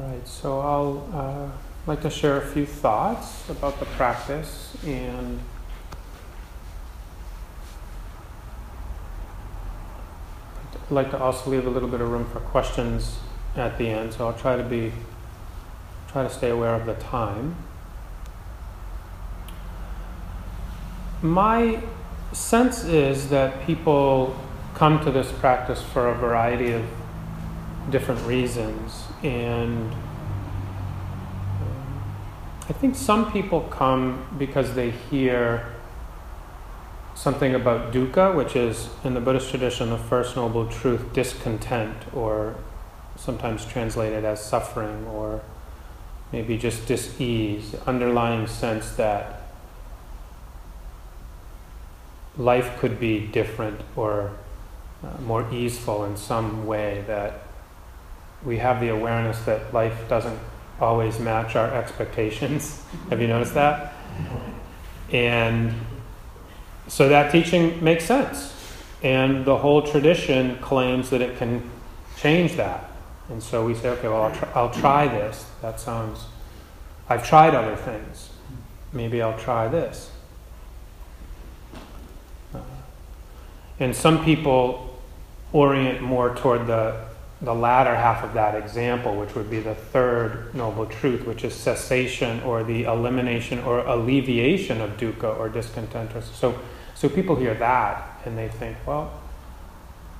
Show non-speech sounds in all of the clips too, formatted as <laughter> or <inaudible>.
All right, so I'll uh, like to share a few thoughts about the practice and I'd like to also leave a little bit of room for questions at the end, so I'll try to be try to stay aware of the time. My sense is that people come to this practice for a variety of different reasons, and um, I think some people come because they hear something about dukkha, which is in the Buddhist tradition the first noble truth, discontent, or sometimes translated as suffering, or maybe just dis-ease, underlying sense that life could be different or uh, more easeful in some way, that we have the awareness that life doesn't always match our expectations. Mm-hmm. have you noticed that? And so that teaching makes sense. And the whole tradition claims that it can change that. And so we say, okay, well, I'll, try, I'll try this. That sounds, I've tried other things. Maybe I'll try this. And some people orient more toward the, the latter half of that example, which would be the third noble truth, which is cessation or the elimination or alleviation of dukkha or discontent. So, so people hear that and they think, well,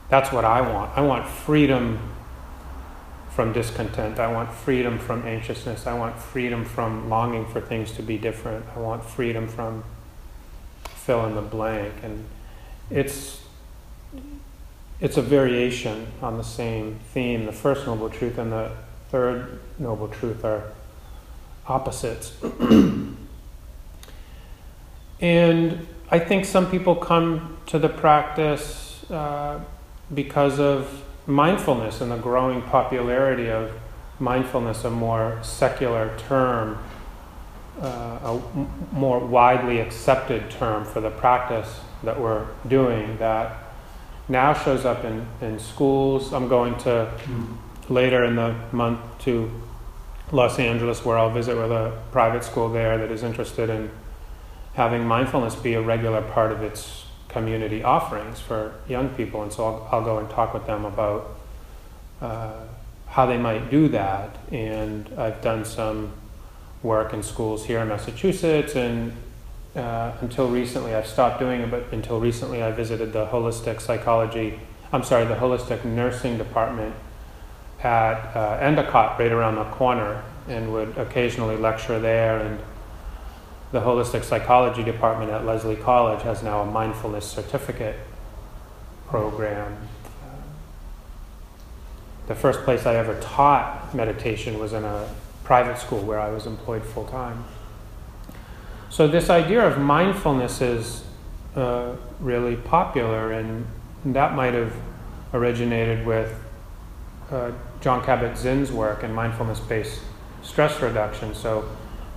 that's what I want. I want freedom from discontent. I want freedom from anxiousness. I want freedom from longing for things to be different. I want freedom from fill in the blank. And it's it's a variation on the same theme. The first noble truth and the third noble truth are opposites. <clears throat> and I think some people come to the practice uh, because of mindfulness and the growing popularity of mindfulness, a more secular term, uh, a more widely accepted term for the practice that we're doing that now shows up in, in schools. I'm going to later in the month to Los Angeles where I'll visit with a private school there that is interested in having mindfulness be a regular part of its community offerings for young people, and so I'll, I'll go and talk with them about uh, how they might do that. And I've done some work in schools here in Massachusetts, and uh, until recently I've stopped doing it, but until recently I visited the holistic psychology, I'm sorry, the holistic nursing department at uh, Endicott, right around the corner, and would occasionally lecture there and the holistic psychology department at Lesley College has now a mindfulness certificate program. The first place I ever taught meditation was in a private school where I was employed full time. So, this idea of mindfulness is uh, really popular, and that might have originated with uh, Jon Kabat-Zinn's work in mindfulness based stress reduction. So,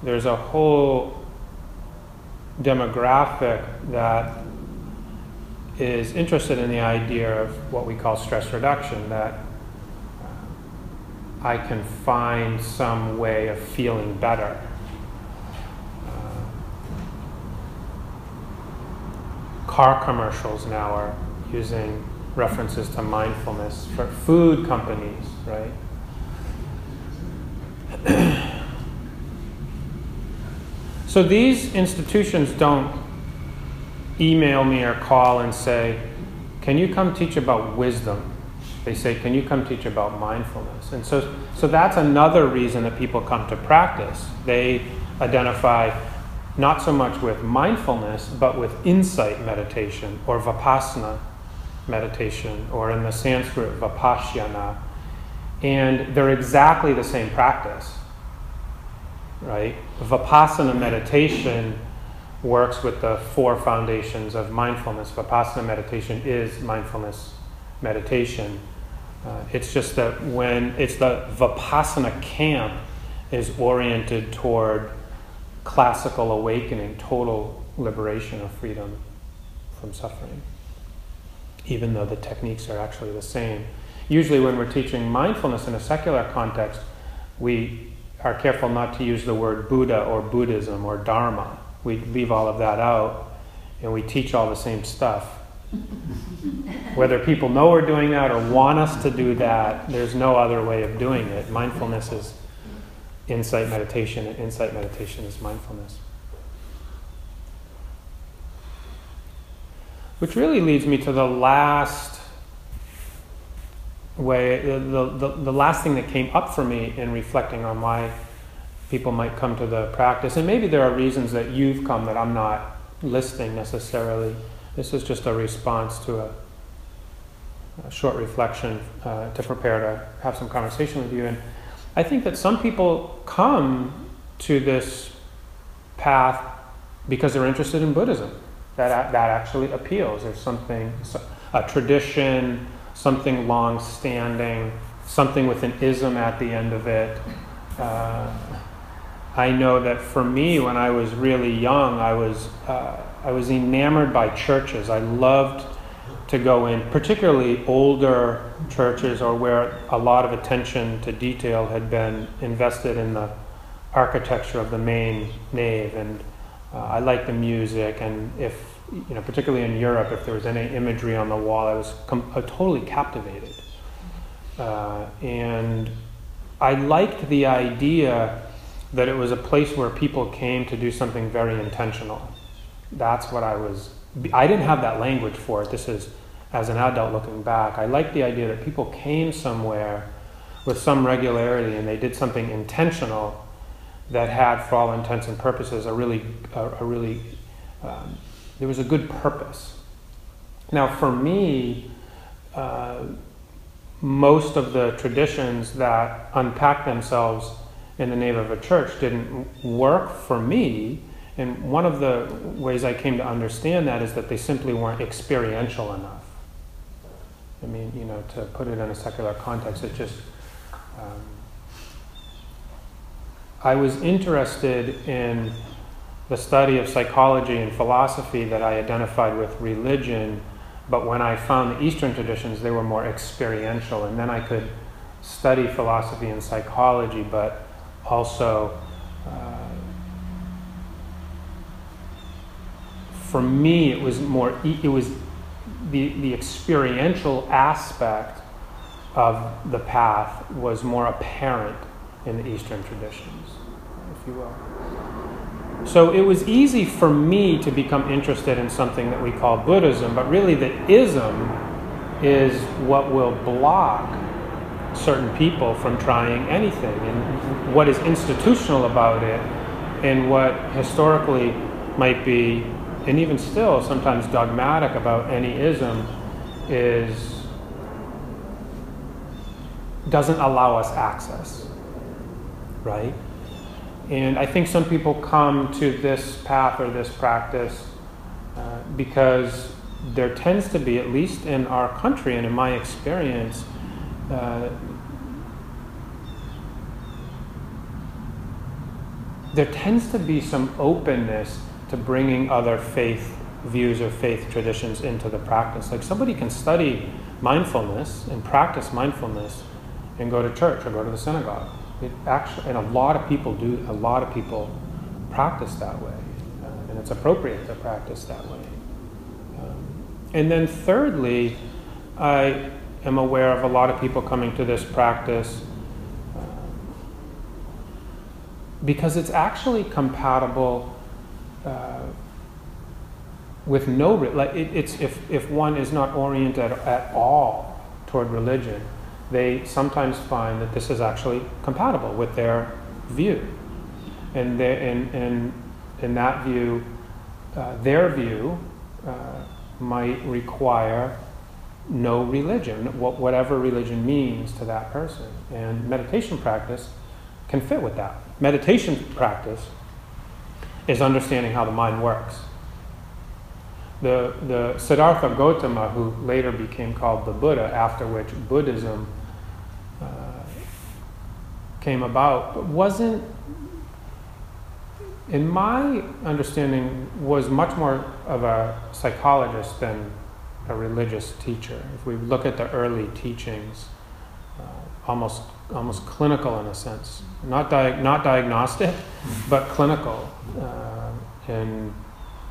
there's a whole demographic that is interested in the idea of what we call stress reduction, that I can find some way of feeling better. Car commercials now are using references to mindfulness for food companies, right? <clears throat> So these institutions don't email me or call and say, Can you come teach about wisdom? They say, Can you come teach about mindfulness? And so, so that's another reason that people come to practice. They identify not so much with mindfulness, but with insight meditation or vipassana meditation, or in the Sanskrit, vipashyana. And they're exactly the same practice right? Vipassana meditation works with the four foundations of mindfulness. Vipassana meditation is mindfulness meditation. Uh, it's just that when it's the Vipassana camp is oriented toward classical awakening, total liberation of freedom from suffering, even though the techniques are actually the same. Usually, when we're teaching mindfulness in a secular context, we are careful not to use the word Buddha or Buddhism or Dharma. We leave all of that out and we teach all the same stuff. <laughs> Whether people know we're doing that or want us to do that, there's no other way of doing it. Mindfulness is insight meditation, and insight meditation is mindfulness. Which really leads me to the last way, the, the, the last thing that came up for me in reflecting on why people might come to the practice. And maybe there are reasons that you've come that I'm not listing necessarily. This is just a response to a, a short reflection uh, to prepare to have some conversation with you. And I think that some people come to this path because they're interested in Buddhism. That, that actually appeals. There's something, a tradition, something long standing, something with an ism at the end of it. Uh, I know that for me, when I was really young, I was, uh, I was enamored by churches. I loved to go in, particularly older churches or where a lot of attention to detail had been invested in the architecture of the main nave. And uh, I liked the music, and if you know, particularly in Europe, if there was any imagery on the wall, I was com- uh, totally captivated. Uh, and I liked the idea that it was a place where people came to do something very intentional. That's what I was. I didn't have that language for it. This is as an adult looking back. I like the idea that people came somewhere with some regularity and they did something intentional that had, for all intents and purposes, a really, a, a really um, there was a good purpose. Now, for me, uh, most of the traditions that unpack themselves in the name of a church didn't work for me. And one of the ways I came to understand that is that they simply weren't experiential enough. I mean, you know, to put it in a secular context, it just. Um, I was interested in the study of psychology and philosophy that I identified with religion, but when I found the Eastern traditions, they were more experiential, and then I could study philosophy and psychology, but also. Uh, for me, it was more. It was the the experiential aspect of the path was more apparent in the Eastern traditions, if you will. So it was easy for me to become interested in something that we call Buddhism, but really the ism is what will block certain people from trying anything. And what is institutional about it, and what historically might be, and even still sometimes dogmatic about any ism, is doesn't allow us access, right? And I think some people come to this path or this practice uh, because there tends to be, at least in our country and in my experience, uh, there tends to be some openness to bringing other faith views or faith traditions into the practice. Like somebody can study mindfulness and practice mindfulness and go to church or go to the synagogue it actually, and a lot of people do, a lot of people practice that way, uh, and it's appropriate to practice that way. Um, and then, thirdly, I am aware of a lot of people coming to this practice uh, because it's actually compatible uh, with no like it, it's if if one is not oriented at all toward religion they sometimes find that this is actually compatible with their view. And they, in, in, in that view, uh, their view uh, might require no religion, whatever religion means to that person. And meditation practice can fit with that. Meditation practice is understanding how the mind works. The, the Siddhartha Gautama, who later became called the Buddha, after which Buddhism came about wasn't in my understanding was much more of a psychologist than a religious teacher if we look at the early teachings uh, almost almost clinical in a sense, not di- not diagnostic, but clinical uh, in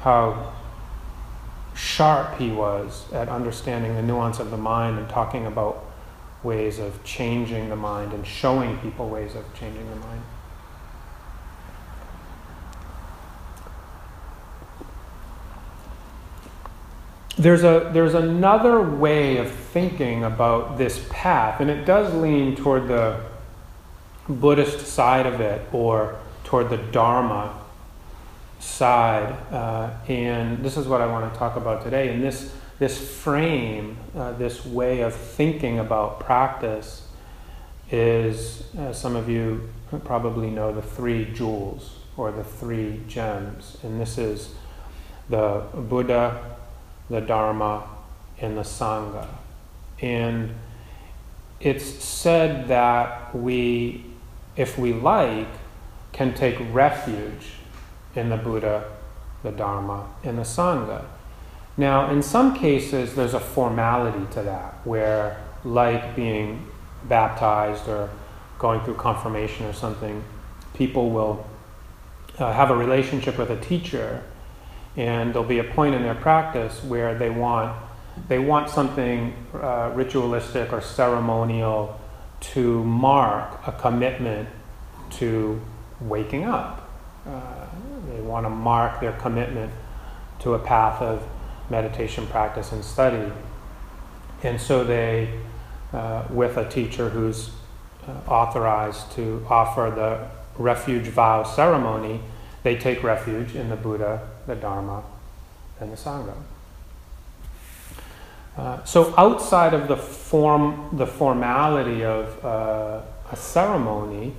how sharp he was at understanding the nuance of the mind and talking about ways of changing the mind and showing people ways of changing the mind. There's, a, there's another way of thinking about this path, and it does lean toward the Buddhist side of it or toward the Dharma side. Uh, and this is what I want to talk about today. And this, this frame, uh, this way of thinking about practice, is, as some of you probably know, the three jewels or the three gems. And this is the Buddha, the Dharma, and the Sangha. And it's said that we, if we like, can take refuge in the Buddha, the Dharma, and the Sangha. Now, in some cases, there's a formality to that, where, like being baptized or going through confirmation or something, people will uh, have a relationship with a teacher and there'll be a point in their practice where they want they want something uh, ritualistic or ceremonial to mark a commitment to waking up. Uh, they want to mark their commitment to a path of meditation practice and study. And so they, uh, with a teacher who's uh, authorized to offer the refuge vow ceremony, they take refuge in the Buddha, the Dharma, and the Sangha. Uh, so outside of the form, the formality of uh, a ceremony,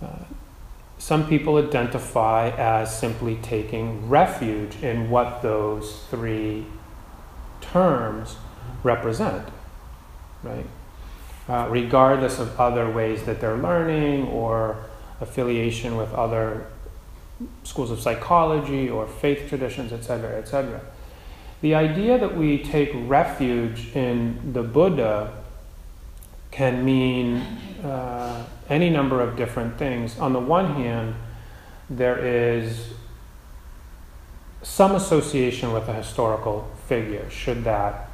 uh, some people identify as simply taking refuge in what those three terms represent, right? Uh, regardless of other ways that they're learning or affiliation with other schools of psychology or faith traditions, etc., etc. The idea that we take refuge in the Buddha can mean uh, any number of different things. On the one hand, there is some association with a historical figure, should that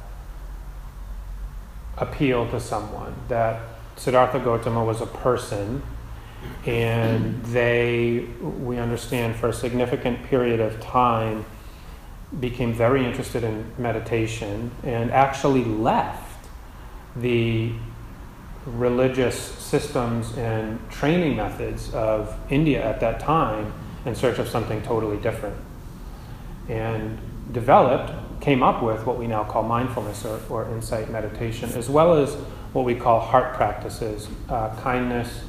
appeal to someone. That Siddhartha Gautama was a person and they, we understand, for a significant period of time, became very interested in meditation and actually left the religious systems and training methods of India at that time in search of something totally different. And developed, came up with what we now call mindfulness or, or insight meditation, as well as what we call heart practices uh, kindness,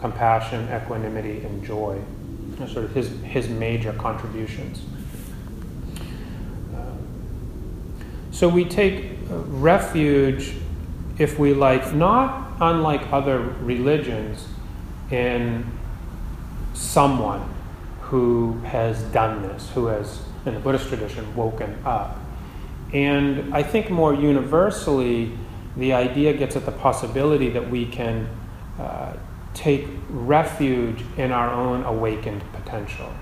compassion, equanimity, and joy. Sort of his, his major contributions. Uh, so we take refuge, if we like, not unlike other religions, in someone who has done this, who has, in the Buddhist tradition, woken up. And I think more universally, the idea gets at the possibility that we can uh, take refuge in our own awakened potential.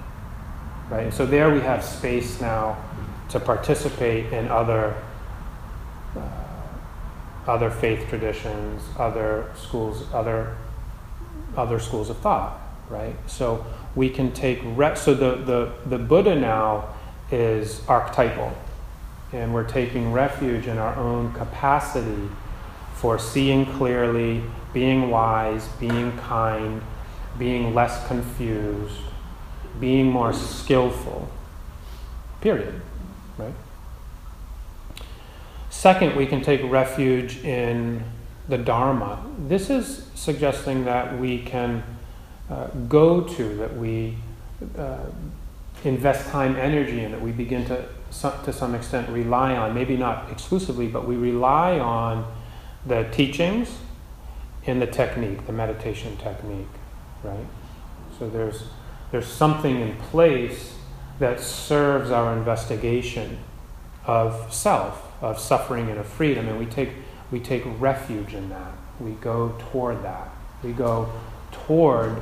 Right? So there we have space now to participate in other uh, other faith traditions, other schools, other other schools of thought, right? So we can take re- so the, the the Buddha now is archetypal, and we're taking refuge in our own capacity for seeing clearly, being wise, being kind, being less confused, being more skillful. Period. Right? Second, we can take refuge in the Dharma. This is suggesting that we can uh, go to, that we uh, invest time, energy in, that we begin to, to some extent, rely on, maybe not exclusively, but we rely on the teachings in the technique, the meditation technique, right? So there's, there's something in place that serves our investigation of self, of suffering and of freedom, and we take, we take refuge in that. We go toward that. We go toward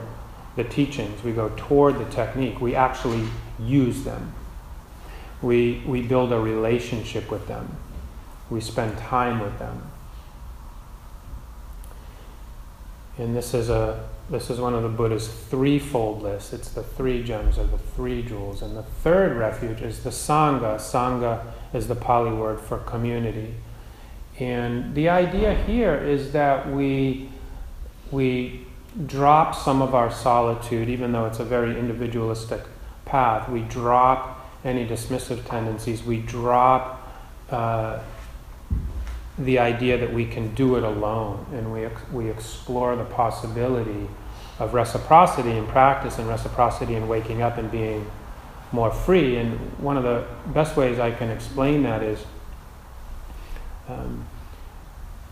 the teachings. We go toward the technique. We actually use them. We, we build a relationship with them. We spend time with them. And this is a this is one of the Buddha's threefold lists. It's the three gems or the three jewels. And the third refuge is the Sangha. Sangha is the Pali word for community. And the idea here is that we, we drop some of our solitude, even though it's a very individualistic path. We drop any dismissive tendencies. We drop uh, the idea that we can do it alone, and we, ex- we explore the possibility of reciprocity in practice and reciprocity in waking up and being more free. And one of the best ways I can explain that is um,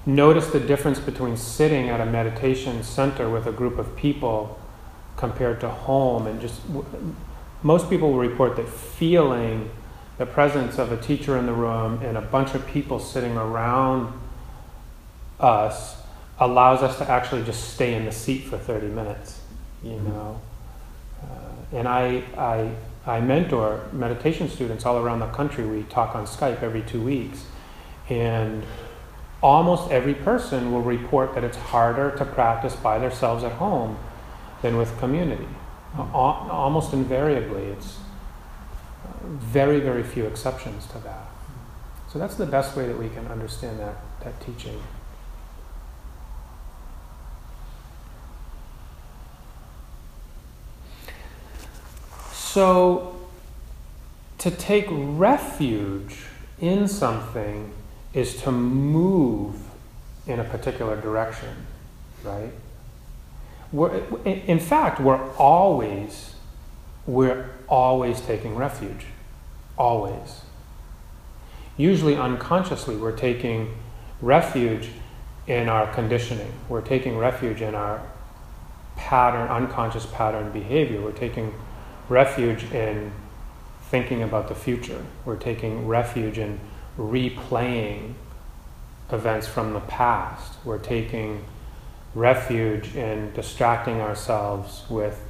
notice the difference between sitting at a meditation center with a group of people compared to home, and just most people will report that feeling the presence of a teacher in the room and a bunch of people sitting around us allows us to actually just stay in the seat for 30 minutes, you mm-hmm. know. Uh, and I, I, I mentor meditation students all around the country. We talk on Skype every two weeks. And almost every person will report that it's harder to practice by themselves at home than with community. Mm-hmm. Almost invariably, it's very, very few exceptions to that. So that's the best way that we can understand that, that teaching. So, to take refuge in something is to move in a particular direction, right? We're, in fact, we're always, we're always taking refuge. Always. Usually unconsciously, we're taking refuge in our conditioning. We're taking refuge in our pattern, unconscious pattern behavior. We're taking refuge in thinking about the future. We're taking refuge in replaying events from the past. We're taking refuge in distracting ourselves with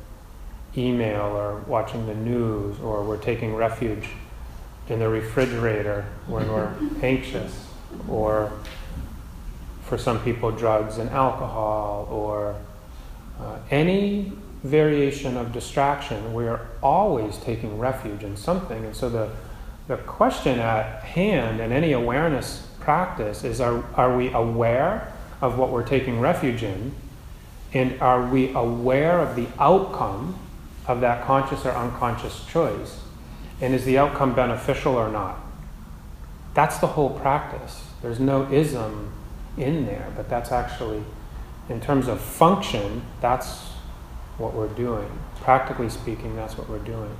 email or watching the news, or we're taking refuge in the refrigerator when we're <laughs> anxious, or for some people, drugs and alcohol, or uh, any variation of distraction, we're always taking refuge in something. And so the, the question at hand in any awareness practice is are, are we aware of what we're taking refuge in? And are we aware of the outcome of that conscious or unconscious choice? And is the outcome beneficial or not? That's the whole practice. There's no ism in there, but that's actually, in terms of function, that's what we're doing. Practically speaking, that's what we're doing.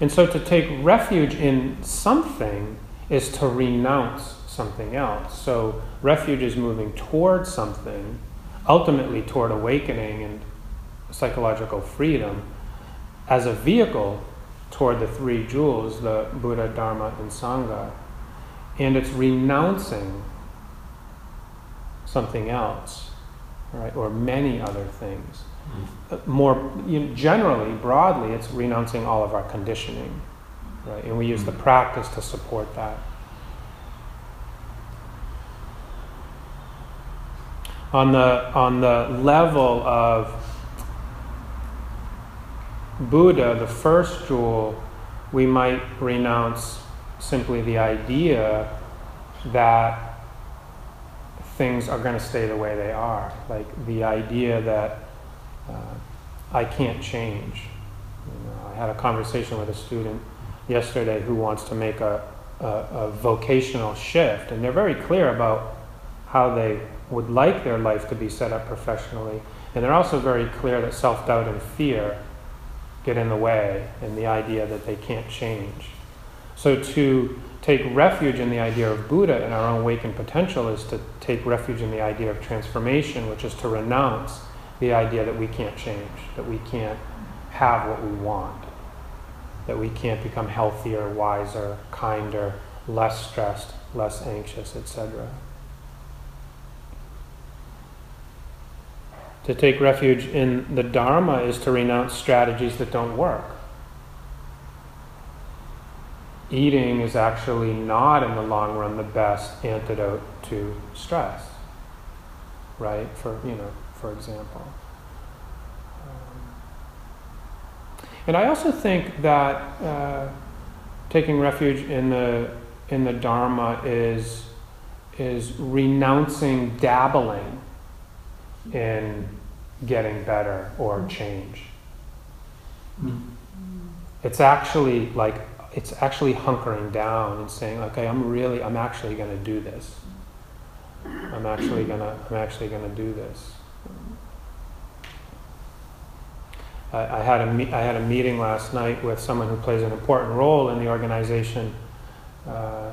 And so to take refuge in something is to renounce something else. So refuge is moving towards something, ultimately toward awakening and psychological freedom as a vehicle toward the three jewels, the Buddha, Dharma, and Sangha. And it's renouncing something else, right, or many other things. Mm-hmm. More you know, generally, broadly, it's renouncing all of our conditioning, right, and we use the mm-hmm. practice to support that. On the on the level of Buddha, the first jewel, we might renounce simply the idea that things are going to stay the way they are. Like the idea that uh, I can't change. You know, I had a conversation with a student yesterday who wants to make a, a, a vocational shift, and they're very clear about how they would like their life to be set up professionally. And they're also very clear that self doubt and fear get in the way and the idea that they can't change. So to take refuge in the idea of Buddha and our own awakened potential is to take refuge in the idea of transformation, which is to renounce the idea that we can't change, that we can't have what we want, that we can't become healthier, wiser, kinder, less stressed, less anxious, etc. to take refuge in the Dharma is to renounce strategies that don't work. Eating is actually not, in the long run, the best antidote to stress, right? For you know, for example. Um, and I also think that uh, taking refuge in the in the Dharma is is renouncing dabbling in getting better or change. Mm. It's actually like it's actually hunkering down and saying, okay, I'm really, I'm actually going to do this. I'm actually gonna, I'm actually gonna do this. I, I had a, me- I had a meeting last night with someone who plays an important role in the organization, uh,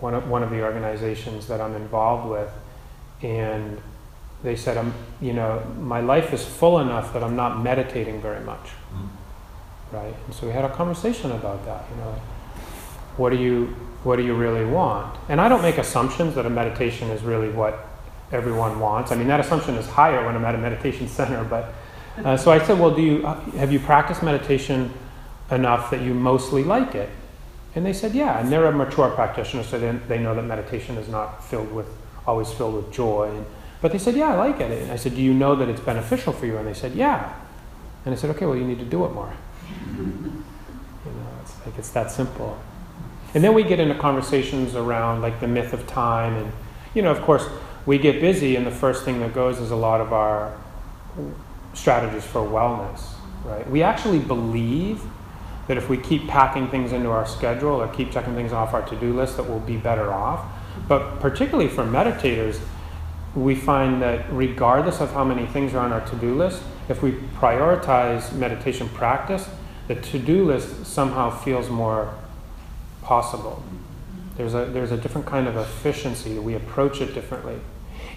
one of, one of the organizations that I'm involved with, and they said, I'm, you know, my life is full enough that I'm not meditating very much. Mm-hmm. Right? And so we had a conversation about that, you know, what do you, what do you really want? And I don't make assumptions that a meditation is really what everyone wants. I mean, that assumption is higher when I'm at a meditation <laughs> center, but, uh, so I said, well, do you, have you practiced meditation enough that you mostly like it? And they said, yeah. And they're a mature practitioner, so they, they know that meditation is not filled with, always filled with joy. And, but they said, yeah, I like it. And I said, do you know that it's beneficial for you? And they said, yeah. And I said, okay, well, you need to do it more. <laughs> you know, it's like it's that simple. And then we get into conversations around like the myth of time. And, you know, of course, we get busy, and the first thing that goes is a lot of our strategies for wellness, right? We actually believe that if we keep packing things into our schedule or keep checking things off our to do list, that we'll be better off. But particularly for meditators, we find that regardless of how many things are on our to do list, if we prioritize meditation practice, the to do list somehow feels more possible. There's a, there's a different kind of efficiency, we approach it differently.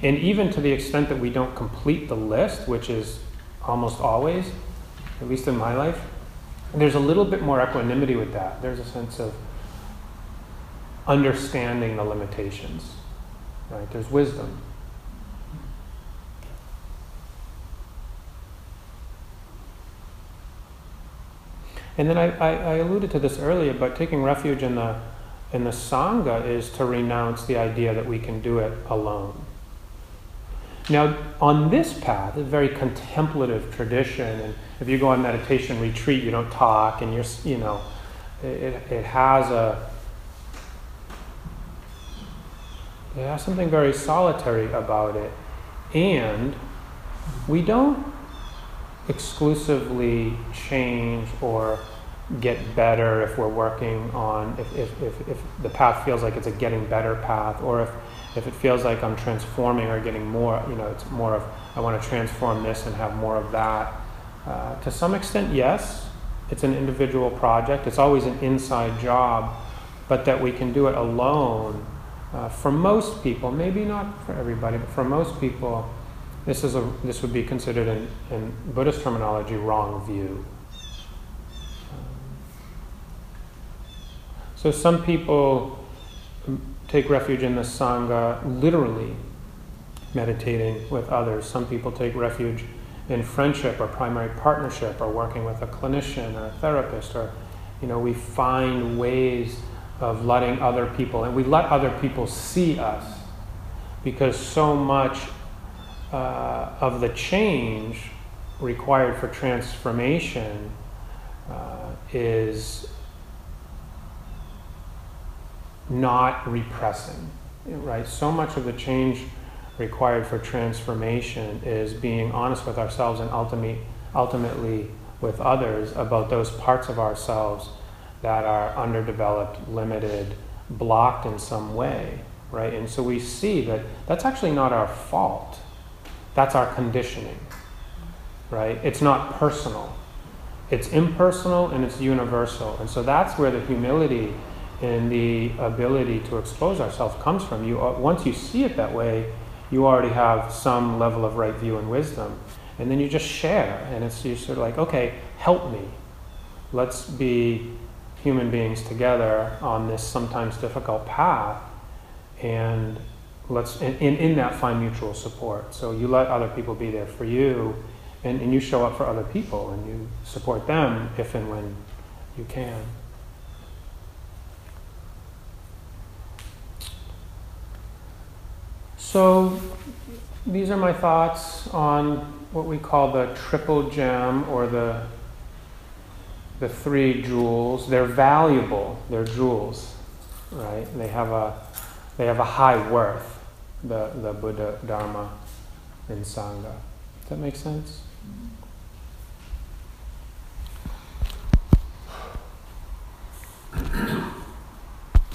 And even to the extent that we don't complete the list, which is almost always, at least in my life, there's a little bit more equanimity with that. There's a sense of understanding the limitations, right? There's wisdom. And then I, I, I, alluded to this earlier, but taking refuge in the, in the Sangha is to renounce the idea that we can do it alone. Now, on this path, a very contemplative tradition, and if you go on meditation retreat, you don't talk, and you're, you know, it, it has a, it has something very solitary about it. And we don't exclusively change or get better if we're working on if, if, if, if, the path feels like it's a getting better path or if, if it feels like i'm transforming or getting more you know it's more of i want to transform this and have more of that. Uh, to some extent yes it's an individual project it's always an inside job but that we can do it alone uh, for most people maybe not for everybody but for most people this, is a, this would be considered, in, in Buddhist terminology, wrong view. So some people take refuge in the Sangha literally, meditating with others. Some people take refuge in friendship or primary partnership or working with a clinician or a therapist or you know we find ways of letting other people and we let other people see us because so much uh, of the change required for transformation uh, is not repressing, right? So much of the change required for transformation is being honest with ourselves and ultimately, ultimately with others about those parts of ourselves that are underdeveloped, limited, blocked in some way, right? And so we see that that's actually not our fault. That's our conditioning, right? It's not personal. It's impersonal and it's universal. And so that's where the humility and the ability to expose ourselves comes from. You, uh, once you see it that way, you already have some level of right view and wisdom. And then you just share. And it's you sort of like, okay, help me. Let's be human beings together on this sometimes difficult path. And let's in, in, in that find mutual support. So you let other people be there for you, and, and you show up for other people, and you support them if and when you can. So these are my thoughts on what we call the triple gem or the the three jewels. They're valuable. They're jewels, right? They have a they have a high worth. The the Buddha, Dharma, and Sangha. Does that make sense?